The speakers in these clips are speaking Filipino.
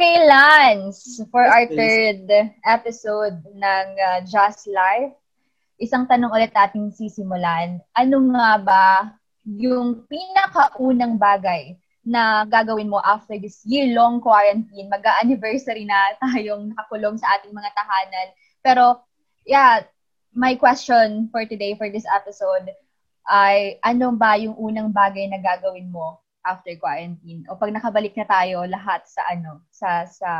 Okay, Lance, for yes, our please. third episode ng uh, Just Life, isang tanong ulit ating sisimulan. Ano nga ba yung pinakaunang bagay na gagawin mo after this year-long quarantine? Mag-anniversary na tayong nakakulong sa ating mga tahanan. Pero, yeah, my question for today, for this episode, ay ano ba yung unang bagay na gagawin mo after quarantine o pag nakabalik na tayo lahat sa ano sa sa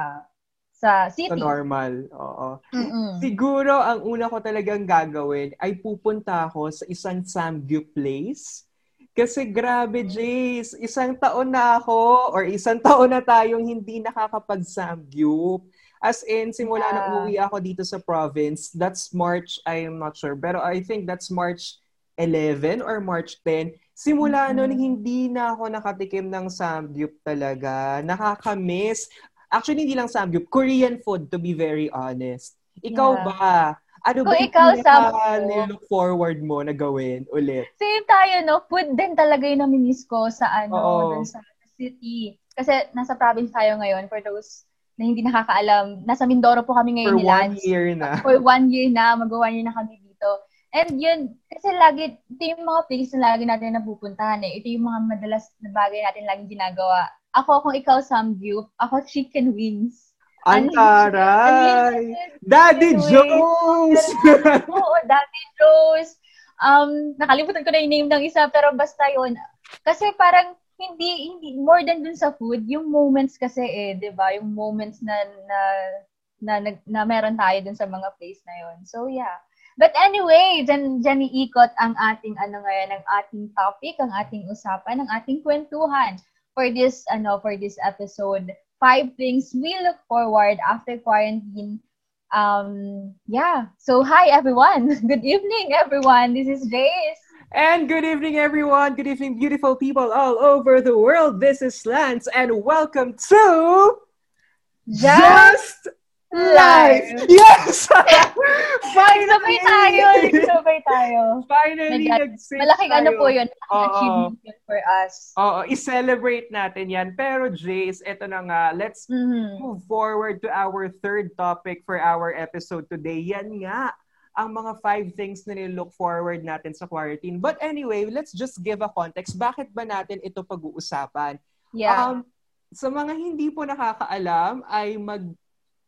sa city. Sa normal. Oo. Mm-mm. Siguro ang una ko talagang gagawin ay pupunta ako sa isang Samgyup place. Kasi grabe, Jace, isang taon na ako or isang taon na tayong hindi nakakapag-Samgyup. As in, simula yeah. na umuwi ako dito sa province, that's March, I'm not sure. Pero I think that's March 11 or March 10 Simula mm-hmm. noon, hindi na ako nakatikim ng samgyup talaga. Nakakamiss. Actually, hindi lang samgyup. Korean food, to be very honest. Ikaw yeah. ba? Ano Kung ba ikaw sa look forward mo na gawin ulit? Same tayo, no? Food din talaga yung namimiss ko sa ano, sa city. Kasi nasa province tayo ngayon for those na hindi nakakaalam. Nasa Mindoro po kami ngayon For ni one year na. For one year na. Mag-one year na kami. And yun, kasi lagi, ito yung mga place na lagi natin napupuntahan eh. Ito yung mga madalas na bagay natin laging ginagawa. Ako, kung ikaw, Samgyup, ako chicken wings. Antaray! Daddy Jones! Oo, Daddy Jones. Um, nakalimutan ko na yung name ng isa, pero basta yun. Kasi parang hindi, hindi, more than dun sa food, yung moments kasi eh, di ba? Yung moments na, na, na, na, na meron tayo dun sa mga place na yun. So, yeah. But anyway, dyan, dyan iikot ang ating, ano ngayon, ang ating topic, ang ating usapan, ang ating kwentuhan for this, ano, for this episode. Five things we look forward after quarantine. Um, yeah. So, hi, everyone. Good evening, everyone. This is Jace. And good evening, everyone. Good evening, beautiful people all over the world. This is Lance, and welcome to Just, Just Live! Yes! Finally! Sabay tayo! Sabay tayo. Finally, nag Malaking tayo. ano po yun. Achievement yun for us. Oo, i-celebrate natin yan. Pero Jace, eto na nga. Let's mm-hmm. move forward to our third topic for our episode today. Yan nga ang mga five things na nilook forward natin sa quarantine. But anyway, let's just give a context. Bakit ba natin ito pag-uusapan? Yeah. Um, sa mga hindi po nakakaalam, ay mag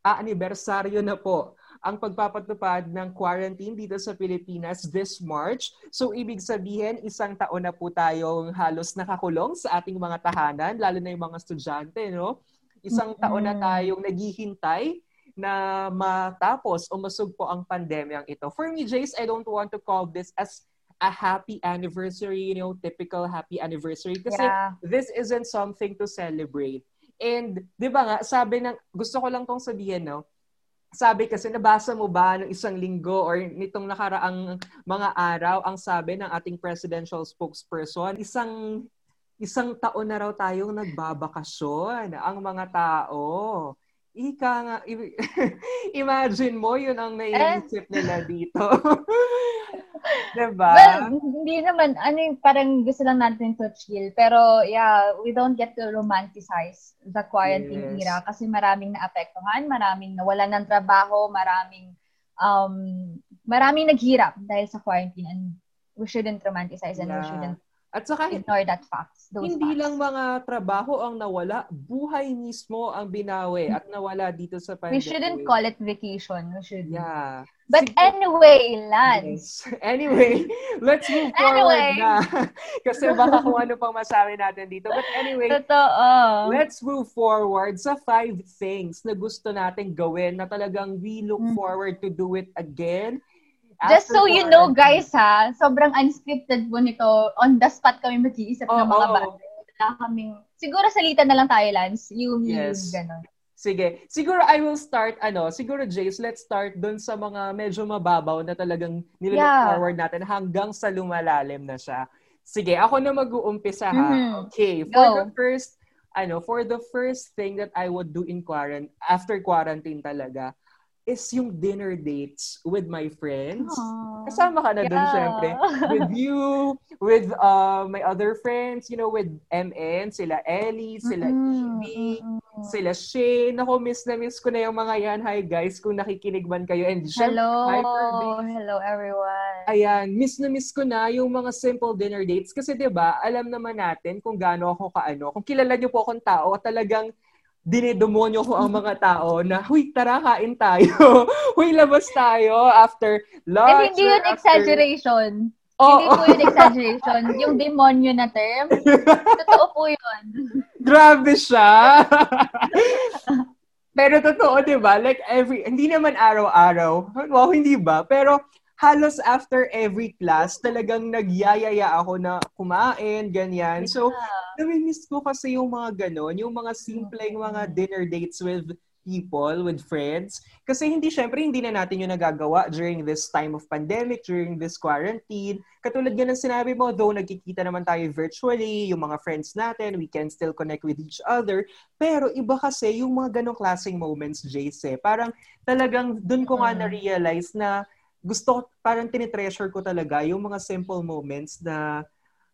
anibersaryo na po ang pagpapatupad ng quarantine dito sa Pilipinas this March. So, ibig sabihin, isang taon na po tayong halos nakakulong sa ating mga tahanan, lalo na yung mga estudyante, no? Isang taon na tayong naghihintay na matapos o masugpo ang pandemyang ito. For me, Jace, I don't want to call this as a happy anniversary, you know, typical happy anniversary. Kasi yeah. this isn't something to celebrate. And, di ba nga, sabi ng, gusto ko lang tong sabihin, no? Sabi kasi, nabasa mo ba ng isang linggo or nitong nakaraang mga araw, ang sabi ng ating presidential spokesperson, isang isang taon na raw tayong nagbabakasyon ang mga tao. Ika nga, imagine mo, yun ang naiisip nila dito. diba? Well, hindi naman, ano yung parang gusto lang natin to chill. Pero yeah, we don't get to romanticize the quarantine yes. era kasi maraming naapektuhan, maraming nawalan ng trabaho, maraming um, maraming naghirap dahil sa quarantine and we shouldn't romanticize and yeah. we shouldn't at saka, ignore that facts. Those hindi facts. lang mga trabaho ang nawala, buhay mismo ang binawi at nawala dito sa pandemic. We shouldn't call it vacation. We should. Yeah. But Sige. anyway, Lance. Yes. Anyway, let's move forward anyway. na. Kasi baka kung ano pang masabi natin dito. But anyway, Totoo. let's move forward sa five things na gusto nating gawin na talagang we look mm. forward to do it again Just so you know, guys, ha, sobrang unscripted po nito. On the spot kami mag-iisip oh, ng mga oh. bagay. Wala kaming, siguro salita na lang tayo, Lance. Yung, yes. yung gano'n. Sige. Siguro I will start, ano, siguro Jace, let's start dun sa mga medyo mababaw na talagang nililook yeah. forward natin hanggang sa lumalalim na siya. Sige, ako na mag-uumpisa ha. Mm-hmm. Okay, for Go. the first, ano, for the first thing that I would do in quarantine, after quarantine talaga, is yung dinner dates with my friends. Aww. Kasama ka na dun, Yeah. syempre. With you, with uh, my other friends, you know, with MN, sila Ellie, sila Mm, Evie, sila Shane. Ako, miss na miss ko na yung mga yan. Hi guys, kung nakikinig man kayo. And syempre, Hello. hi. Hello, everyone. Ayan, miss na miss ko na yung mga simple dinner dates. Kasi 'di ba alam naman natin kung gaano ako kaano. Kung kilala niyo po akong tao, talagang dinidemonyo ko ang mga tao na, huy, tara, kain tayo. huy, labas tayo after And lunch. hindi or yun after- exaggeration. Oo. Hindi po yun exaggeration. Yung demonyo na term, totoo po yun. Grabe siya. Pero totoo, di ba? Like every, hindi naman araw-araw. Wow, hindi ba? Pero halos after every class, talagang nagyayaya ako na kumain, ganyan. So, namimiss ko kasi yung mga ganon, yung mga simpleng mga dinner dates with people, with friends. Kasi hindi, syempre, hindi na natin yung nagagawa during this time of pandemic, during this quarantine. Katulad nga ng sinabi mo, though nagkikita naman tayo virtually, yung mga friends natin, we can still connect with each other. Pero iba kasi yung mga ganong klaseng moments, Jace. eh. Parang talagang dun ko nga Mm. na-realize na gusto, parang tinitreasure ko talaga yung mga simple moments na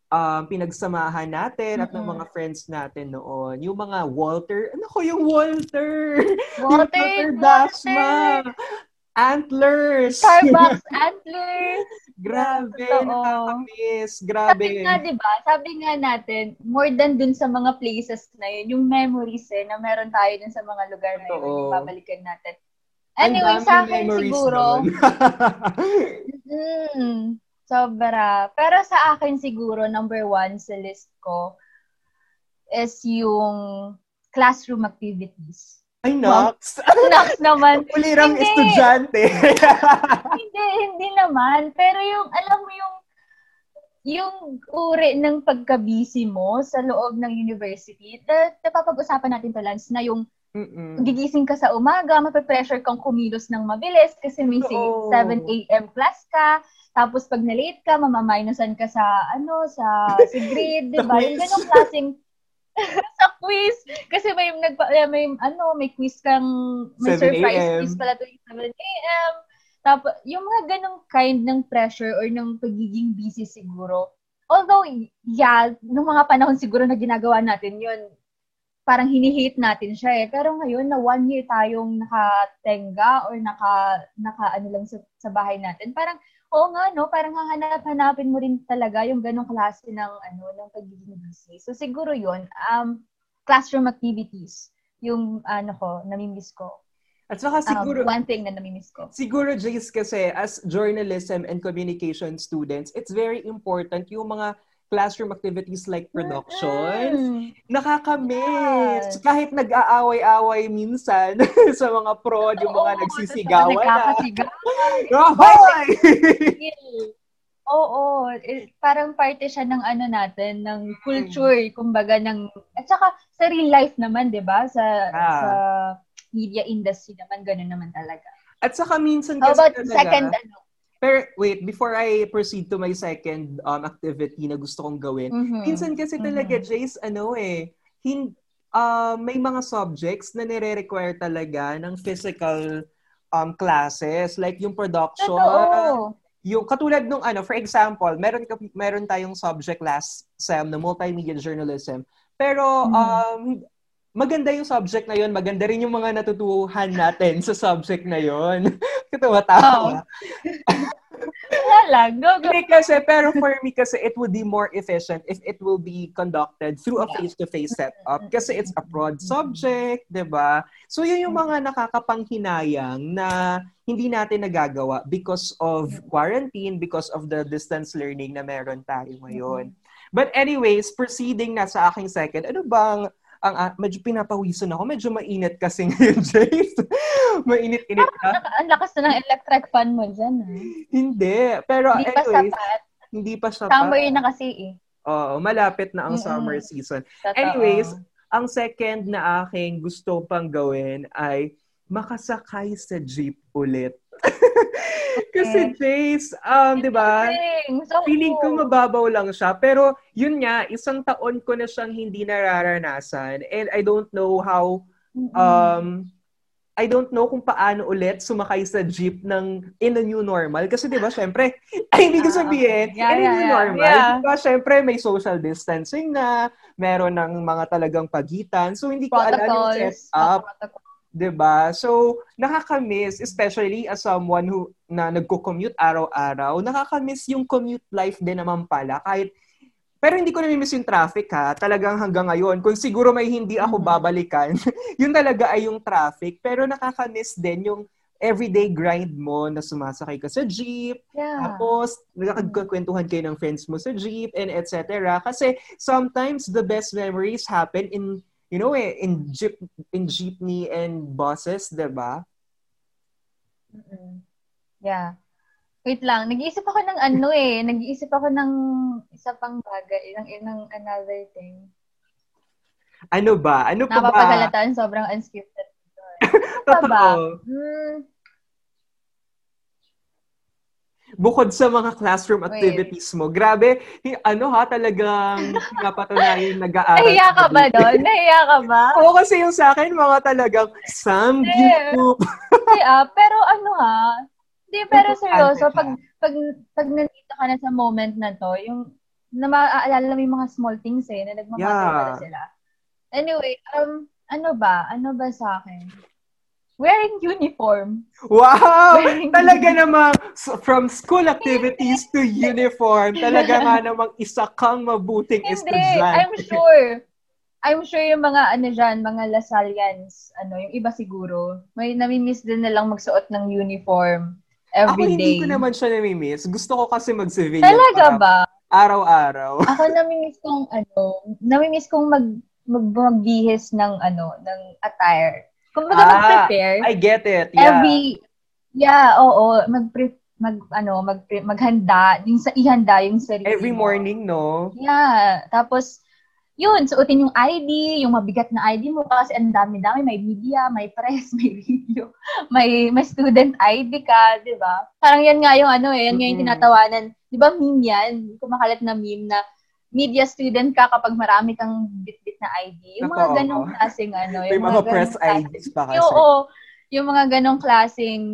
um, pinagsamahan natin at ng mga friends natin noon. Yung mga Walter, ano ko yung Walter? yung Walter, Dasma, Antlers. Starbucks antlers. Grabe, nakakamiss. Sabi Grabe. nga, di ba? Sabi nga natin, more than dun sa mga places na yun, yung memories eh, na meron tayo dun sa mga lugar na yun, babalikan natin. Anyway, sa akin siguro, mm, sobra. Pero sa akin siguro, number one sa list ko is yung classroom activities. Ay, Nox. Nox naman. Ulirang Hindi. estudyante. hindi, hindi naman. Pero yung, alam mo yung, yung uri ng pagka-busy mo sa loob ng university, na, napapag-usapan natin to, Lance, na yung Mm-mm. gigising ka sa umaga, mape-pressure kang kumilos ng mabilis kasi may say, Oo. 7 a.m. class ka, tapos pag na-late ka, mamaminusan ka sa, ano, sa, sa grade, di ba? Yung quiz. ganong klaseng, sa quiz. Kasi may, nagpa, eh, may, ano, may quiz kang, may 7 surprise quiz pala tuwing 7 a.m. Tapos, yung mga ganong kind ng pressure or ng pagiging busy siguro, although, yeah, nung mga panahon siguro na ginagawa natin yun, parang hinihate natin siya eh. Pero ngayon, na one year tayong nakatenga or naka, naka ano lang sa, sa bahay natin, parang, oo nga, no? Parang hahanap-hanapin mo rin talaga yung ganong klase ng, ano, ng pagiging busy. So, siguro yun, um, classroom activities, yung, ano ko, namimiss ko. At saka Um, siguro, one thing na namimiss ko. Siguro, Jace, kasi as journalism and communication students, it's very important yung mga classroom activities like production. Mm. Nakakamiss. Yes. Kahit nag-aaway-away minsan sa mga prod, yung mga Oo, nagsisigawan na. Nagkakasigawan. Ahoy! Oo, eh, parang parte siya ng ano natin, ng culture, kumbaga ng at saka sa real life naman, 'di ba? Sa Ah. sa media industry naman ganun naman talaga. At saka minsan How kasi about talaga, second ano? Pero wait, before I proceed to my second um, activity na gusto kong gawin, Mhm. minsan kasi talaga, Mhm. Jace, ano eh, hin, ah, may mga subjects na nire-require talaga ng physical um, classes, like yung production, Totoo. yung katulad nung ano, for example, meron ka, meron tayong subject last sem na multimedia journalism. Pero Mhm. um maganda yung subject na yun, maganda rin yung mga natutuhan natin sa subject na yun. Katawa-tawa. Wala lang. Go, go. Hindi kasi, pero for me kasi, it would be more efficient if it will be conducted through a face-to-face setup. Kasi it's a broad subject, di ba? So, yun yung mga nakakapanghinayang na hindi natin nagagawa because of quarantine, because of the distance learning na meron tayo ngayon. But anyways, proceeding na sa aking second, ano bang ang ah, medyo pinapawisan ako. Medyo mainit kasi ngayon, Jace. Mainit-init. Naka- Ang lakas na ng electric fan mo dyan. ah. Hindi. Pero Hindi pa anyways, sapat. hindi pa siya Summer na kasi eh. Oo, malapit na ang Mm-mm. summer season. Totoo. Anyways, ang second na aking gusto pang gawin ay makasakay sa jeep ulit. Kasi Jace, um, 'di ba? Feeling ko mababaw lang siya. Pero yun nga, isang taon ko na siyang hindi nararanasan. And I don't know how um I don't know kung paano ulit sumakay sa jeep ng in a new normal. Kasi di ba, syempre, ay, hindi ko ah, sabihin, yeah, in a yeah, new yeah, normal, yeah. di ba, syempre, may social distancing na, meron ng mga talagang pagitan. So, hindi ko alam yung setup. Di ba? So, nakakamiss, especially as someone who na nagko-commute araw-araw, nakakamiss yung commute life din naman pala. Kahit pero hindi ko nami-miss yung traffic ha. Talagang hanggang ngayon. Kung siguro may hindi ako babalikan, yun talaga ay yung traffic. Pero nakaka-miss din yung everyday grind mo na sumasakay ka sa jeep. Yeah. Tapos, nakakagkwentuhan kayo ng friends mo sa jeep and etc. Kasi sometimes the best memories happen in, you know, eh, in jeep, in jeepney and buses, 'di ba? Yeah. Wait lang, nag-iisip ako ng ano eh. Nag-iisip ako ng isa pang bagay, ng, ng another thing. Ano ba? Ano pa ba? Napapagalataan, sobrang unscripted. Ano ba? Hmm. Bukod sa mga classroom activities Wait. mo, grabe, ano ha, talagang napatunayan nag-aaral. Nahiya ka ba doon? Nahiya ka ba? Oo, kasi yung sa akin, mga talagang Sam Group. yeah, pero ano ha, hindi, pero seryoso, pag, pag, pag nandito ka na sa moment na to, yung na maaalala mo yung mga small things eh, na nagmamatter yeah. sila. Anyway, um, ano ba? Ano ba sa akin? Wearing uniform. Wow! Wearing talaga namang from school activities to uniform. Talaga nga namang isa kang mabuting Hindi, estudyante. I'm sure. I'm sure yung mga ano dyan, mga Lasalians, ano, yung iba siguro, may nami-miss din nilang magsuot ng uniform every Ako, day. hindi ko naman siya nami-miss. Gusto ko kasi mag-civilian. Talaga ba? Araw-araw. Ako nami-miss kong ano, nami-miss kong mag, mag magbihis ng ano, ng attire. Kung ah, mag-prepare. I get it. Yeah. Every, yeah, oo, mag mag ano mag maghanda yung sa ihanda yung sarili every morning no yeah tapos yun, suotin yung ID, yung mabigat na ID mo kasi ang dami-dami, may media, may press, may video, may may student ID ka, 'di ba? Parang yan nga yung ano eh, yan mm-hmm. nga yung tinatawanan. 'Di ba meme yan? Kumakalat na meme na media student ka kapag marami kang bit-bit na ID. Yung mga ganong klaseng ano, yung mga, mga press IDs pa kasi. Oo, yung mga ganong klaseng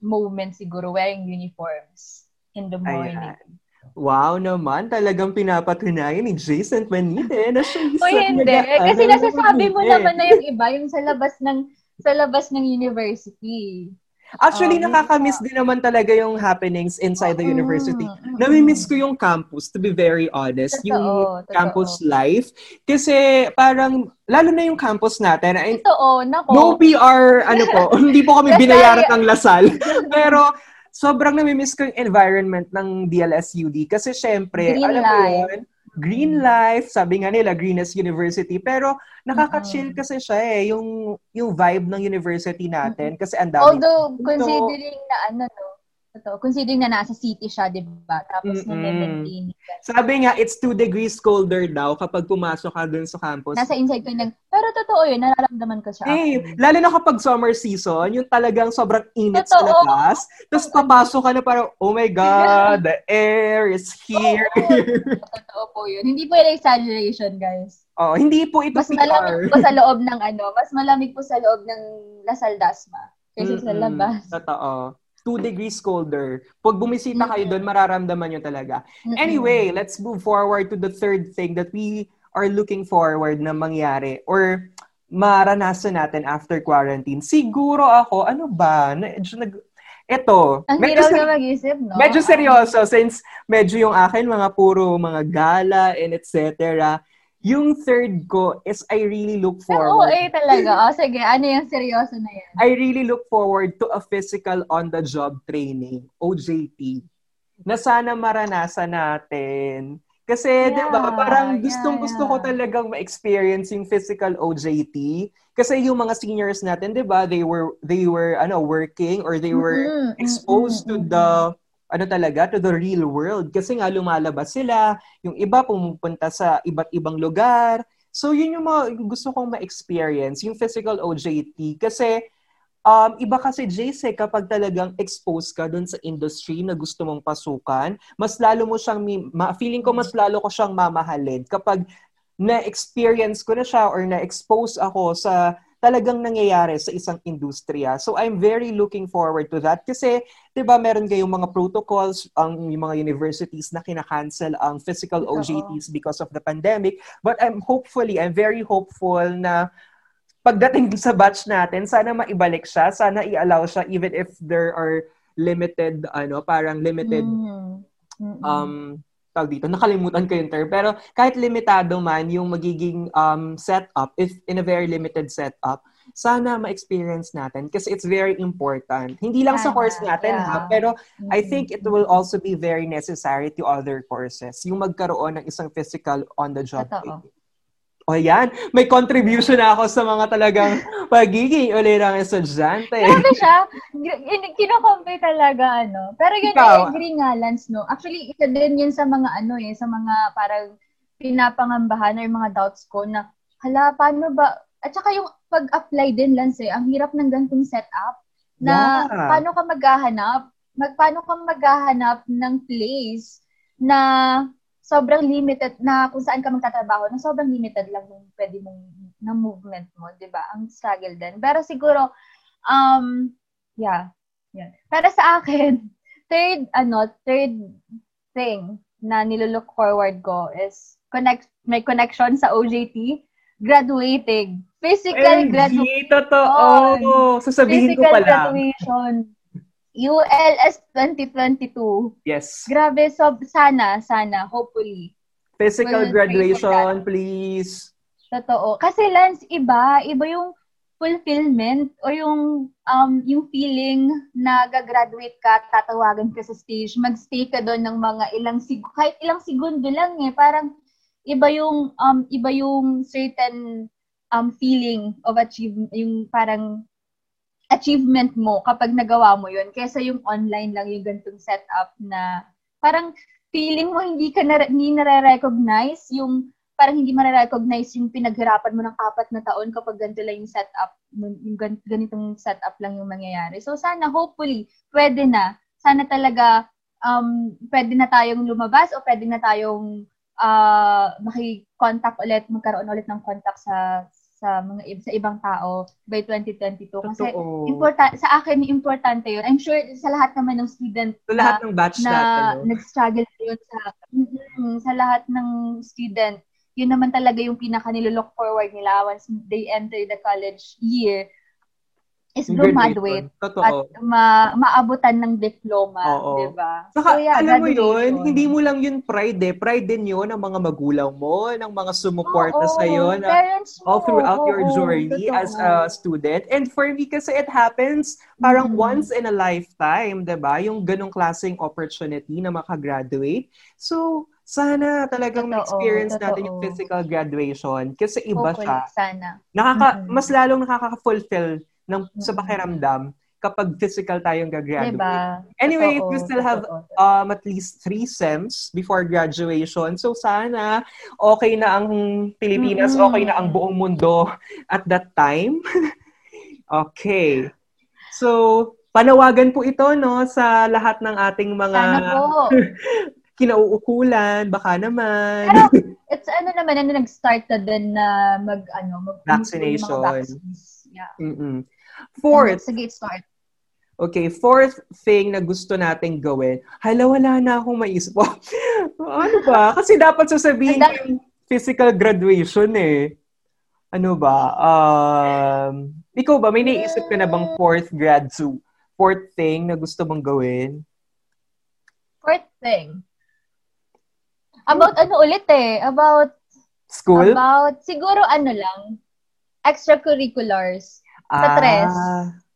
moment siguro wearing uniforms in the morning. Ayan. Wow naman, talagang pinapatunayan ni Jason Manite na siya O hindi, kasi nasasabi mo naman na yung iba, yung sa labas ng sa labas ng university. Actually, um, nakakamiss din naman talaga yung happenings inside the university. Mm, mm, Namimiss ko yung campus, to be very honest. Totoo, yung totoo. campus life. Kasi parang, lalo na yung campus natin. Totoo, nako. No PR, ano po, hindi po kami binayaran ng Lasal. Pero sobrang namimiss ko yung environment ng DLSUD. Kasi syempre, green alam life. mo yun, green life, sabi nga nila, greenest university. Pero nakaka-chill kasi siya eh, yung, yung vibe ng university natin. Kasi ang dami. Although, considering na ano, no, Totoo. Considering na nasa city siya, di ba? Tapos mm-hmm. na-maintain. Sabi nga, it's two degrees colder daw kapag pumasok ka dun sa campus. Nasa inside ko nag... Pero totoo yun, nararamdaman ko siya. Eh, hey, lalo na kapag summer season, yung talagang sobrang init totoo. sa labas. Tapos papasok ka na parang, oh my God, the air is here. totoo po yun. Hindi po yung exaggeration, guys. Oh, hindi po ito Mas PR. malamig po sa loob ng ano, mas malamig po sa loob ng Lasal Dasma kaysa mm-hmm. sa labas. Totoo. 2 degrees colder. Pag bumisita kayo doon, mararamdaman nyo talaga. Anyway, let's move forward to the third thing that we are looking forward na mangyari or maranasan natin after quarantine. Siguro ako, ano ba? Medyo nag, ito. Ang medyo, hirap na mag-isip, no? Medyo seryoso since medyo yung akin mga puro mga gala and etc. Yung third ko is I really look forward. Oo, eh talaga. O, sige. Ano yung seryoso na yan? I really look forward to a physical on-the-job training, OJT, na sana maranasan natin. Kasi, yeah, di ba, parang gustong-gusto yeah, yeah. ko talagang ma-experience yung physical OJT. Kasi yung mga seniors natin, di ba, they were, they were, ano, working or they were mm-hmm, exposed mm-hmm, to the ano talaga, to the real world. Kasi nga lumalabas sila, yung iba pumupunta sa iba't ibang lugar. So yun yung mga gusto kong ma-experience, yung physical OJT. Kasi um, iba kasi Jace, kapag talagang exposed ka dun sa industry na gusto mong pasukan, mas lalo mo siyang, ma- feeling ko mas lalo ko siyang mamahalin. Kapag na-experience ko na siya or na-expose ako sa talagang nangyayari sa isang industriya. So I'm very looking forward to that kasi 'di ba meron kayong mga protocols ang um, mga universities na kina-cancel ang physical OJTs because of the pandemic. But I'm hopefully I'm very hopeful na pagdating sa batch natin, sana maibalik siya, sana i-allow siya even if there are limited ano, parang limited mm-hmm. um tawag dito, nakalimutan ko yung term. Pero kahit limitado man yung magiging um, setup, if in a very limited setup, sana ma-experience natin kasi it's very important. Hindi lang sa course natin yeah. ha, pero mm-hmm. I think it will also be very necessary to other courses. Yung magkaroon ng isang physical on-the-job Totoo. O yan, may contribution na ako sa mga talagang pagiging uli ng estudyante. Grabe siya. Kinocompay talaga, ano. Pero yun, Ikaw, I agree nga, Lance, no? Actually, isa din yun sa mga, ano eh, sa mga parang pinapangambahan or mga doubts ko na, hala, paano ba, at saka yung pag-apply din, Lance, eh, ang hirap ng gantong setup na yeah. paano ka maghahanap, mag, paano ka maghahanap ng place na sobrang limited na kung saan ka magtatrabaho, na sobrang limited lang yung pwede mong na movement mo, 'di ba? Ang struggle din. Pero siguro um yeah, yeah. Pero sa akin, third ano, third thing na nilolook forward ko is connect may connection sa OJT, graduating. Physical graduation. Totoo. Sasabihin ko pala. graduation. ULS 2022. Yes. Grabe, so sana, sana, hopefully. Physical we'll graduation, please. Totoo. Kasi Lance, iba, iba yung fulfillment o yung um yung feeling na gagraduate ka, tatawagan ka sa stage, magstay ka doon ng mga ilang sig kahit ilang segundo lang eh, parang iba yung um iba yung certain um feeling of achievement, yung parang achievement mo kapag nagawa mo yun kaysa yung online lang yung ganitong setup na parang feeling mo hindi ka na, hindi nare-recognize yung parang hindi ma-recognize yung pinaghirapan mo ng apat na taon kapag ganito lang yung setup, yung ganitong setup lang yung mangyayari. So sana hopefully pwede na. Sana talaga um, pwede na tayong lumabas o pwede na tayong uh, maki-contact ulit, magkaroon ulit ng contact sa sa mga sa ibang tao by 2022 kasi important sa akin importante 'yun. I'm sure sa lahat naman ng student sa lahat ng batch na, natin no? nag-struggle 'yun sa mm, sa lahat ng student. 'Yun naman talaga yung pinaka nilo-look forward nila once they enter the college year is graduate at ma- maabutan ng diploma, di ba? Saka, so, yeah, alam mo yun, hindi mo lang yun pride eh. Pride din yun ng mga magulang mo, ng mga sumuporta sa iyo na all throughout oh, your journey oh, as a student. And for me kasi it happens parang mm-hmm. once in a lifetime, di ba? Yung ganong klaseng opportunity na makagraduate. So, sana talagang totoo, ma-experience totoo. natin yung physical graduation kasi iba Hopefully, siya. Sana. Nakaka, mm-hmm. Mas lalong nakaka-fulfill ng, sa pakiramdam kapag physical tayong gagraduate. Diba? Anyway, totoo, we still have um, at least three SEMs before graduation. So sana okay na ang Pilipinas, mm-hmm. okay na ang buong mundo at that time. okay. So, panawagan po ito no sa lahat ng ating mga kinauukulan, baka naman. Pero, it's ano naman, ano nag-start na din na mag, ano, mag vaccination. Yeah. Mm-mm. Fourth. Sige, start. Okay, fourth thing na gusto nating gawin. Hala, wala na akong maisip. ano ba? Kasi dapat sasabihin yung physical graduation eh. Ano ba? Um, ikaw ba, may naisip ka na bang fourth grad so fourth thing na gusto mong gawin? Fourth thing? About ano ulit eh? About School? About, siguro ano lang, extracurriculars. Sa ah, tres.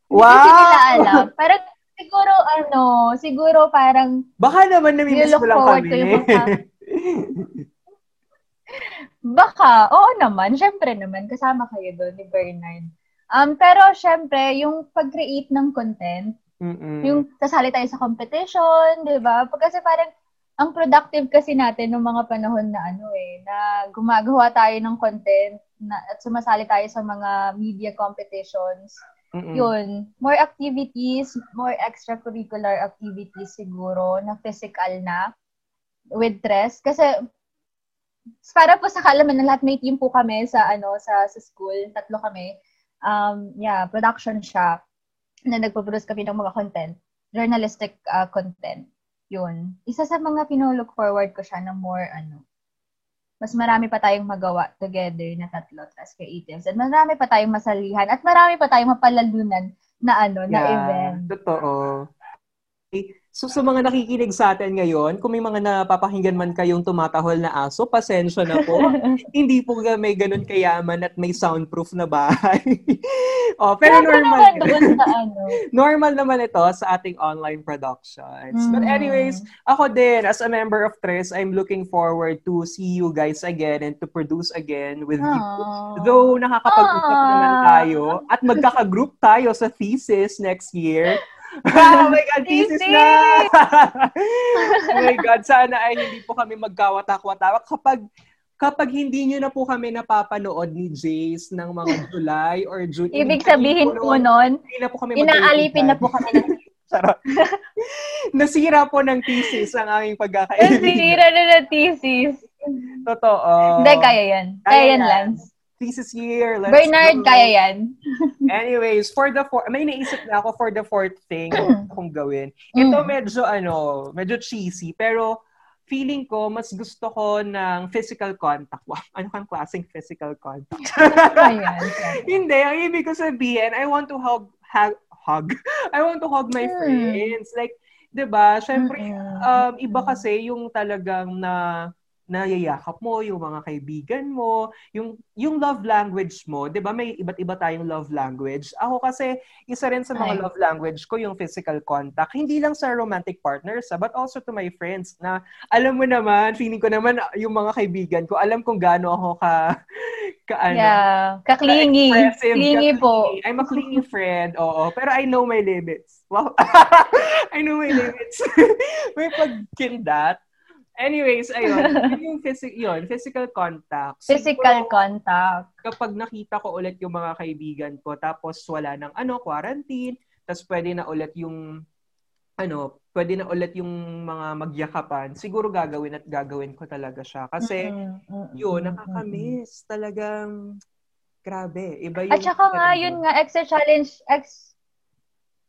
Wow! Hindi nila alam. Pero siguro, ano, siguro parang... Baka naman namimiss ko lang kami. Ko yung Baka, oo naman. Siyempre naman, kasama kayo doon ni Bernard. Um, pero syempre, yung pag-create ng content, Mm-mm. yung sasali tayo sa competition, di ba? Kasi parang, ang productive kasi natin nung mga panahon na ano eh, na gumagawa tayo ng content na, at sumasali tayo sa mga media competitions. Mm-mm. Yun, more activities, more extracurricular activities siguro na physical na with dress. Kasi para po sa kalaman na lahat may team po kami sa ano sa sa school, tatlo kami. um, yeah, production siya na nagpo-produce kami ng mga content, journalistic uh, content. Yun. Isa sa mga pinolook forward ko siya na more, ano, mas marami pa tayong magawa together na tatlo as creatives. At marami pa tayong masalihan. At marami pa tayong mapalalunan na ano, yeah, na event. Totoo. Okay. So sa mga nakikinig sa atin ngayon, kung may mga napapakinggan man kayong tumatahol na aso, pasensya na po. Hindi po may ganun kayaman at may soundproof na bahay. oh, pero Siyempre normal. Naman sa ano. normal naman ito sa ating online productions. Mm. But anyways, ako din, as a member of Tres, I'm looking forward to see you guys again and to produce again with Aww. you. Though nakakapag-usap naman tayo at magkaka-group tayo sa thesis next year oh my God, thesis na! oh my God, sana ay hindi po kami magkawatak-watak. Kapag kapag hindi nyo na po kami napapanood ni Jace ng mga July or June. Ibig sabihin po noon, hindi na po kami inaalipin na po kami ng Sarap. Nasira po ng thesis ang aming pagkakaibigan. Nasira na ng thesis. Totoo. Hindi, kaya yan. Kaya, kaya yan, Lance thesis year. Let's Bernard, go. kaya yan. Anyways, for the fourth, may naisip na ako for the fourth thing kung gawin. Ito mm. medyo, ano, medyo cheesy, pero feeling ko, mas gusto ko ng physical contact. Wow, ano kang klaseng physical contact? Ayan. Hindi, ang ibig ko sabihin, I want to hug, hug, hug. I want to hug my hmm. friends. Like, 'di ba? Syempre um iba kasi yung talagang na nayayakap mo, yung mga kaibigan mo, yung yung love language mo, 'di ba? May iba't iba tayong love language. Ako kasi isa rin sa mga Ay. love language ko yung physical contact, hindi lang sa romantic partners, ah, but also to my friends na alam mo naman, feeling ko naman yung mga kaibigan ko, alam kong gaano ako ka ka ano. Yeah, kaklingi. Clingy po. I'm a clingy friend. Oo, pero I know my limits. Wow. I know my limits. may pagkindat Anyways, ayun. yung phys- yun, physical contact. Physical Siguro, contact. Kapag nakita ko ulit yung mga kaibigan ko, tapos wala nang ano, quarantine, tapos pwede na ulit yung ano, pwede na ulit yung mga magyakapan, siguro gagawin at gagawin ko talaga siya. Kasi, mm-hmm. yun, nakakamiss. Talagang, grabe. Iba yung... At saka nga, yun nga, extra challenge, ex,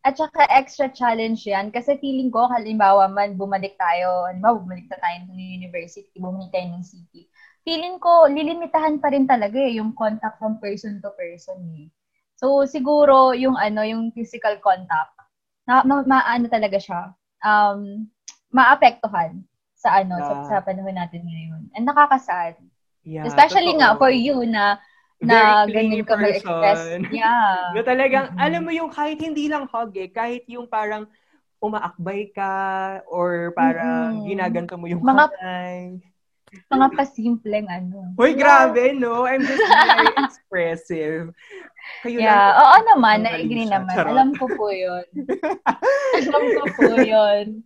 at saka extra challenge yan kasi feeling ko, halimbawa man bumalik tayo, halimbawa bumalik na tayo ng university, bumalik tayo ng city. Feeling ko, lilimitahan pa rin talaga eh, yung contact from person to person eh. So, siguro, yung ano, yung physical contact, na, ma, maano talaga siya, um, maapektuhan sa ano, yeah. sa, sa panahon natin ngayon. And nakakasad. Yeah, Especially totoo. nga for you na na ganyan ka mag-express. Yeah. na talagang, mm-hmm. alam mo yung kahit hindi lang hug eh, kahit yung parang umaakbay ka or parang mm-hmm. ginaganto mo yung mga, kamay. Mga pasimpleng ano. Hoy, grabe, no? I'm just very expressive. Kayo yeah, lang, oo naman, naigri naman. Charot. Alam ko po yun. Alam ko po yun.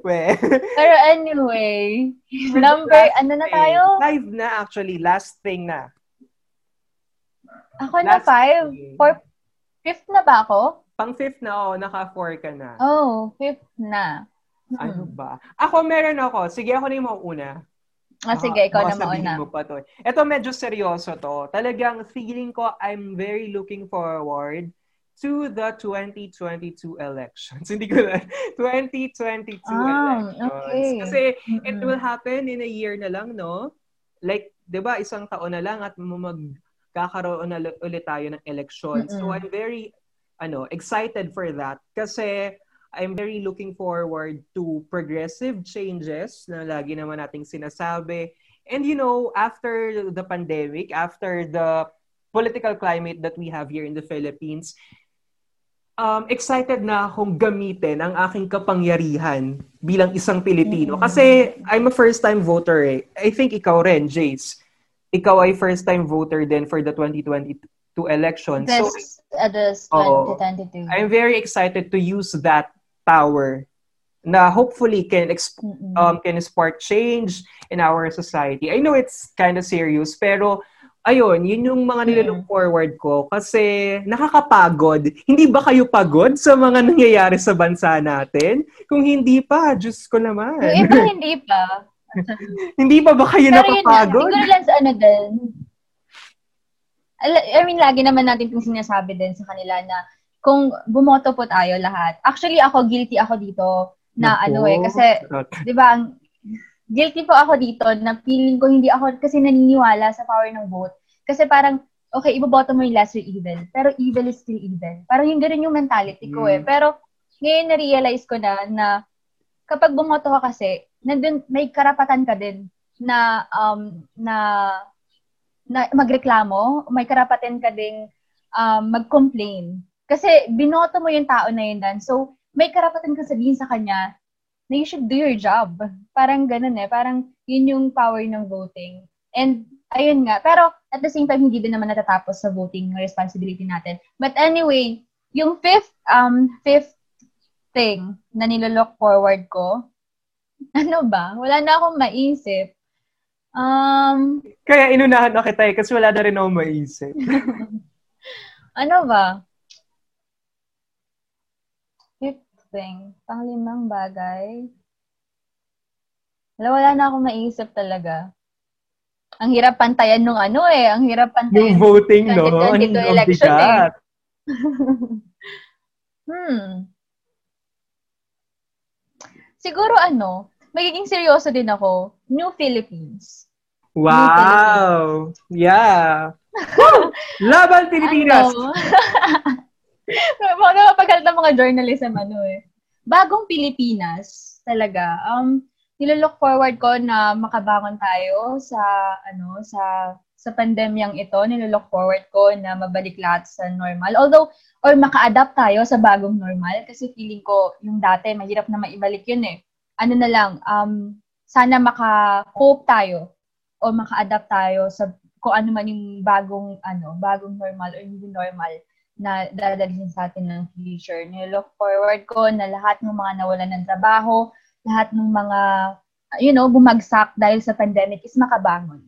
We. Pero anyway, number, ano na tayo? Five na actually, last thing na. Ako na five. Four, fifth na ba ako? Pang fifth na, oh, naka-four ka na. Oh, fifth na. Hmm. Ano ba? Ako, meron ako. Sige, ako na yung mauna. Ah, sige, ikaw na mauna. Mo pa to. Ito medyo seryoso to. Talagang feeling ko I'm very looking forward to the 2022 elections. Hindi ko na. 2022 ah, elections. Okay. Kasi mm-hmm. it will happen in a year na lang, no? Like, 'di ba, isang taon na lang at mag kakaroon na ulit tayo ng election. Mm-hmm. So I'm very ano, excited for that kasi I'm very looking forward to progressive changes na lagi naman nating sinasabi. And you know, after the pandemic, after the political climate that we have here in the Philippines, um, excited na akong gamitin ang aking kapangyarihan bilang isang Pilipino. Kasi I'm a first-time voter eh. I think ikaw rin, Jace ikaw ay first-time voter din for the 2022 election. This, so, uh, this 2022. Uh, I'm very excited to use that power na hopefully can exp- um can spark change in our society. I know it's kind of serious pero ayun, yun yung mga nilalook forward ko kasi nakakapagod. Hindi ba kayo pagod sa mga nangyayari sa bansa natin? Kung hindi pa, Diyos ko naman. Yung iba hindi pa. Hindi pa ba kayo Pero napapagod? Pero yun siguro lang sa ano din. I mean, lagi naman natin kung sinasabi din sa kanila na kung bumoto po tayo lahat. Actually, ako, guilty ako dito na Naku. ano eh, kasi, di ba, guilty po ako dito na feeling ko hindi ako kasi naniniwala sa power ng vote. Kasi parang, okay, iboboto mo yung lesser evil, pero evil is still evil. Parang yung ganun yung mentality ko eh. mm. eh. Pero, ngayon na-realize ko na na kapag bumoto ka kasi, nandun, may karapatan ka din na um, na na magreklamo, may karapatan ka ding um, mag-complain. Kasi binoto mo yung tao na yun dan. So, may karapatan ka sabihin sa kanya na you should do your job. Parang ganun eh. Parang yun yung power ng voting. And ayun nga. Pero at the same time, hindi din naman natatapos sa voting responsibility natin. But anyway, yung fifth, um, fifth thing na nilolook forward ko, ano ba? Wala na akong maisip. Um, Kaya inunahan na kita eh, kasi wala na rin ako maisip. ano ba? Fifth thing. Panglimang bagay. Wala, wala na akong maisip talaga. Ang hirap pantayan nung ano eh. Ang hirap pantayan. Yung voting, no? Ang election eh. hmm. Siguro ano, magiging seryoso din ako, New Philippines. Wow! New Philippines. Yeah! Laban Pilipinas! Ano? Napapagalit ng mga journalism, ano eh. Bagong Pilipinas, talaga. Um, nilolook forward ko na makabangon tayo sa, ano, sa sa pandemyang ito, nilolook forward ko na mabalik lahat sa normal. Although, or maka-adapt tayo sa bagong normal kasi feeling ko yung dati, mahirap na maibalik yun eh ano na lang, um, sana maka-cope tayo o maka-adapt tayo sa kung ano man yung bagong ano, bagong normal o hindi normal na dadalhin sa atin ng future. Nilook forward ko na lahat ng mga nawalan ng trabaho, lahat ng mga, you know, bumagsak dahil sa pandemic is makabangon.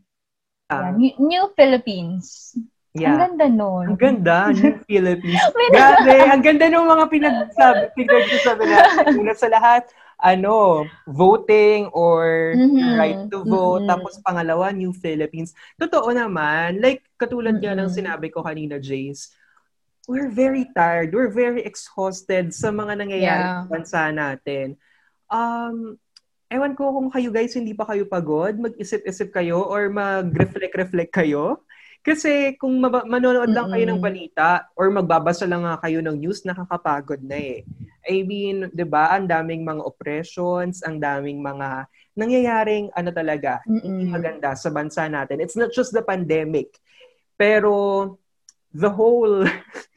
Uh, New, New Philippines. Yeah. Ang ganda nun. Ang ganda, New Philippines. Grabe, ang ganda ng mga pinagsabi, pinagsasabi natin. Una sa lahat, ano, voting or mm-hmm. right to vote. Mm-hmm. Tapos pangalawa, New Philippines. Totoo naman, like katulad mm-hmm. nga ng sinabi ko kanina, Jace, we're very tired, we're very exhausted sa mga nangyayari yeah. sa bansa natin. Um, ewan ko kung kayo guys hindi pa kayo pagod, mag-isip-isip kayo or mag-reflect-reflect kayo. Kasi kung mab- manonood lang kayo ng balita or magbabasa lang nga kayo ng news, nakakapagod na eh. I mean, 'di ba, ang daming mga oppressions, ang daming mga nangyayaring ano talaga, hindi maganda sa bansa natin. It's not just the pandemic, pero the whole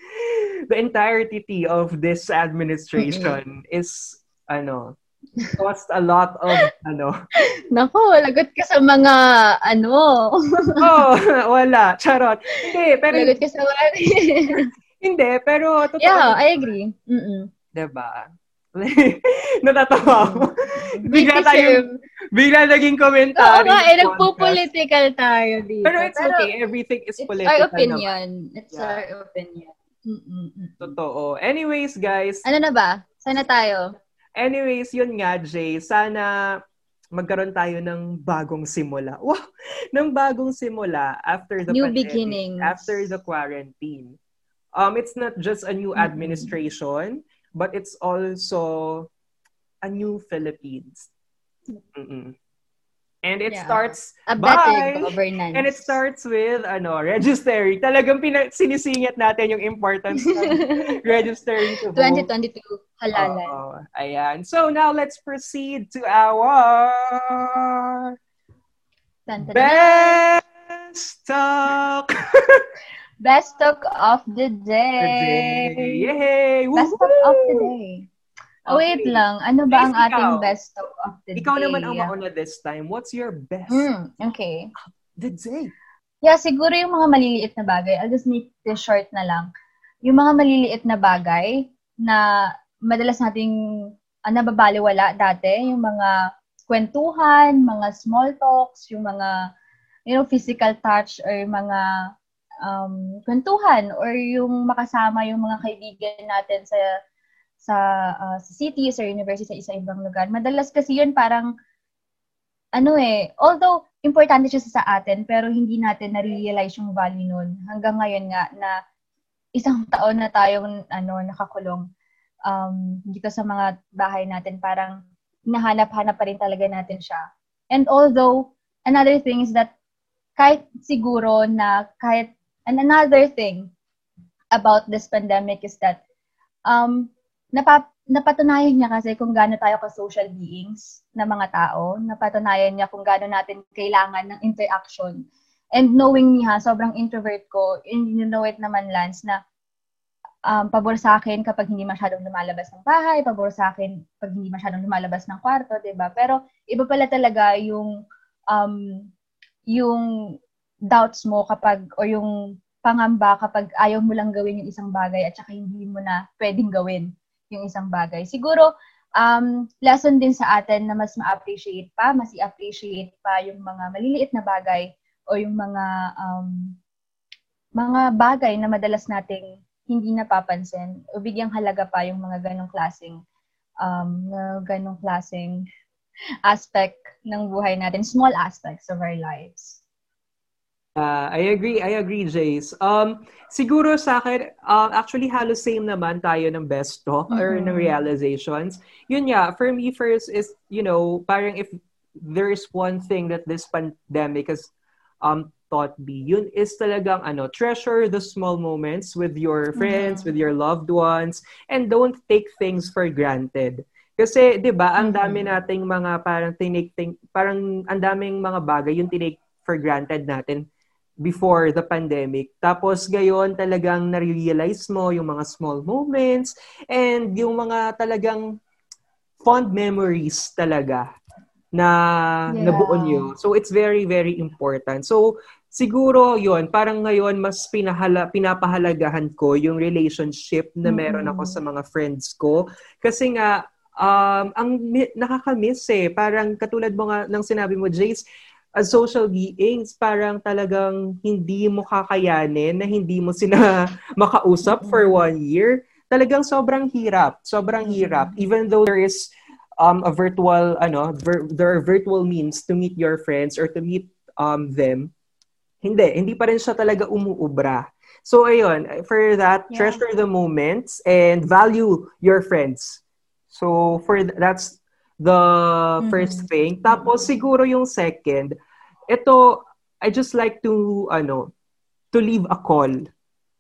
the entirety of this administration Mm-mm. is ano, cost a lot of ano. Nako, lagot ka sa mga ano. oh, wala. Charot. Hindi, pero lagot ka sa mga Hindi, pero totoo. Yeah, I agree. Mm-mm. 'Di ba? Natatawa ako. bigla tayo, bigla naging commentary. Oo nga, eh, nagpo-political tayo dito. Pero it's Pero, okay, everything is political. It's our opinion. Naman. It's yeah. our opinion. Mm-mm. Totoo. Anyways, guys. Ano na ba? Sana tayo. Anyways, yun nga, Jay. Sana magkaroon tayo ng bagong simula. Wow! ng bagong simula after the new pandemic, beginnings. after the quarantine. Um, it's not just a new administration, mm-hmm. but it's also a new Philippines. Mm-mm. And it yeah. starts a by, governance. And it starts with ano, registering. Talagang pina- sinisingit natin yung importance ng registering to vote. 2022 halalan. Uh, ayan. So now let's proceed to our best talk. best talk of the day. The day. Yay! Best talk of the day. Oh, wait lang. Ano ba ang ikaw, ating best talk of the ikaw day? Ikaw naman ang mauna this time. What's your best mm, okay. of the day? Yeah, siguro yung mga maliliit na bagay. I'll just make this short na lang. Yung mga maliliit na bagay na madalas nating uh, nababaliwala dati, yung mga kwentuhan, mga small talks, yung mga you know, physical touch or mga um, kwentuhan or yung makasama yung mga kaibigan natin sa sa uh, sa cities or university sa isa ibang lugar. Madalas kasi yun parang ano eh, although importante siya sa atin, pero hindi natin na-realize yung value nun. Hanggang ngayon nga na isang taon na tayong ano, nakakulong um, dito sa mga bahay natin, parang nahanap-hanap pa rin talaga natin siya. And although, another thing is that kahit siguro na kahit, and another thing about this pandemic is that um, napap napatunayan niya kasi kung gaano tayo ka-social beings na mga tao. Napatunayan niya kung gaano natin kailangan ng interaction. And knowing ha, sobrang introvert ko, and you know it naman, Lance, na um, pabor sa akin kapag hindi masyadong lumalabas ng bahay, pabor sa akin pag hindi masyadong lumalabas ng kwarto, 'di ba? Pero iba pala talaga yung um, yung doubts mo kapag o yung pangamba kapag ayaw mo lang gawin yung isang bagay at saka hindi mo na pwedeng gawin yung isang bagay. Siguro, um, lesson din sa atin na mas ma-appreciate pa, mas i-appreciate pa yung mga maliliit na bagay o yung mga um, mga bagay na madalas nating hindi napapansin o bigyang halaga pa yung mga ganong klaseng um, ganong klaseng aspect ng buhay natin, small aspects of our lives. Uh, I agree, I agree, Jace. Um, siguro sa akin, uh, actually halos same naman tayo ng best talk mm-hmm. or ng realizations. Yun nga, for me first is, you know, parang if there's one thing that this pandemic has um, taught me, yun is talagang ano, treasure the small moments with your friends, mm-hmm. with your loved ones, and don't take things for granted. Kasi, 'di ba, ang dami mm-hmm. nating mga parang tinik parang ang daming mga bagay yung tinake for granted natin before the pandemic. Tapos ngayon talagang na-realize mo yung mga small moments and yung mga talagang fond memories talaga na yeah. nabuo nyo. So it's very very important. So siguro yon parang ngayon mas pinahala pinapahalagahan ko yung relationship na meron ako sa mga friends ko kasi nga um ang nakakamiss eh parang katulad mo nga ng sinabi mo Jace as social beings, parang talagang hindi mo kakayanin na hindi mo sila makausap for mm-hmm. one year. Talagang sobrang hirap. Sobrang mm-hmm. hirap. Even though there is um, a virtual, ano, vir- there are virtual means to meet your friends or to meet um, them, hindi. Hindi pa rin siya talaga umuubra. So, ayun, for that, yeah. treasure the moments and value your friends. So, for th- that's the mm-hmm. first thing. Tapos siguro yung second, ito I just like to ano to leave a call.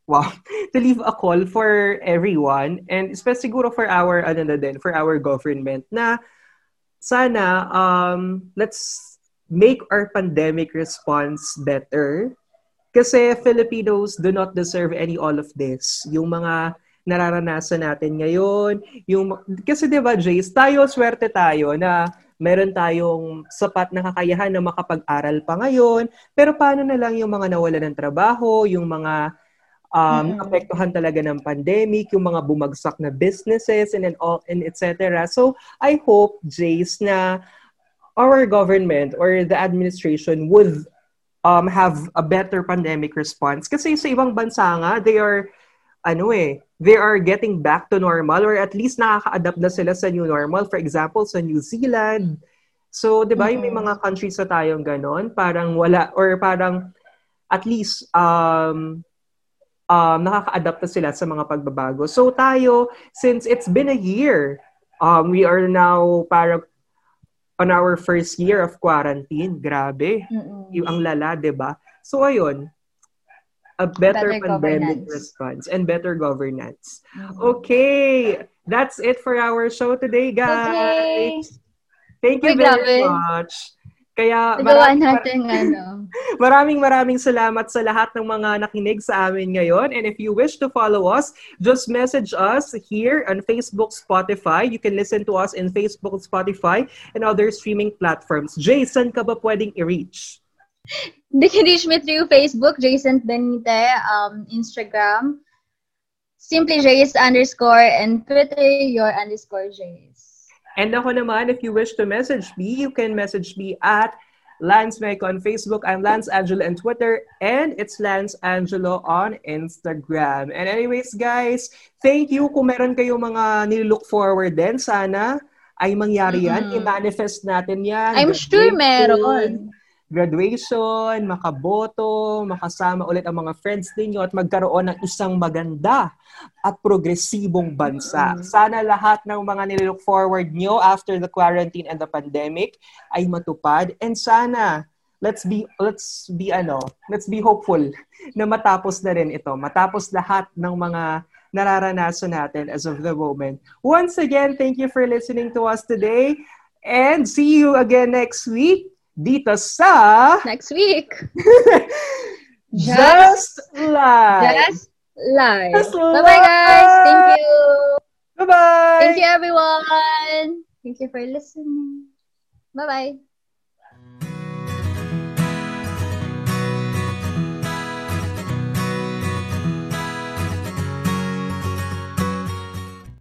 Wow. to leave a call for everyone and especially siguro for our ano na din, for our government na sana um let's make our pandemic response better kasi Filipinos do not deserve any all of this. Yung mga nararanasan natin ngayon. Yung, kasi di ba, Jace, tayo, swerte tayo na meron tayong sapat na kakayahan na makapag-aral pa ngayon. Pero paano na lang yung mga nawala ng trabaho, yung mga um, mm-hmm. apektuhan talaga ng pandemic, yung mga bumagsak na businesses and, and, all, and etc. So, I hope, Jace, na our government or the administration would um, have a better pandemic response. Kasi sa ibang bansa nga, they are ano eh, they are getting back to normal or at least nakaka-adapt na sila sa new normal. For example, sa New Zealand. So, di ba, mm-hmm. may mga countries sa tayong ganon, parang wala, or parang at least um, um, nakaka-adapt na sila sa mga pagbabago. So, tayo, since it's been a year, um, we are now parang on our first year of quarantine. Grabe. Mm-hmm. Yung ang lala, di ba? So, ayun, a better, better pandemic governance. response and better governance. Mm-hmm. Okay, that's it for our show today, guys. Okay. Thank you Uy, very grabe. much. Kaya maraming, natin, ano. maraming maraming salamat sa lahat ng mga nakinig sa amin ngayon. And if you wish to follow us, just message us here on Facebook, Spotify. You can listen to us in Facebook, Spotify, and other streaming platforms. Jason, ka ba pwedeng i-reach? They can reach me through Facebook, Jason Benite, um, Instagram, simply Jace underscore, and Twitter, your underscore Jace. And ako naman, if you wish to message me, you can message me at Lance Meco on Facebook. I'm Lance Angelo on Twitter, and it's Lance Angelo on Instagram. And anyways, guys, thank you. Kung meron kayong mga nilook forward din, sana ay mangyari yan. Mm-hmm. I-manifest natin yan. I'm sure meron. Graduation, makaboto, makasama ulit ang mga friends ninyo at magkaroon ng isang maganda at progresibong bansa. Mm-hmm. Sana lahat ng mga nilook forward nyo after the quarantine and the pandemic ay matupad and sana let's be let's be ano, let's be hopeful na matapos na rin ito. Matapos lahat ng mga nararanasan natin as of the moment. Once again, thank you for listening to us today. And see you again next week dito sa... Next week. Just, Live. Just Live. Bye-bye, guys. Thank you. Bye-bye. Thank you, everyone. Thank you for listening. Bye-bye.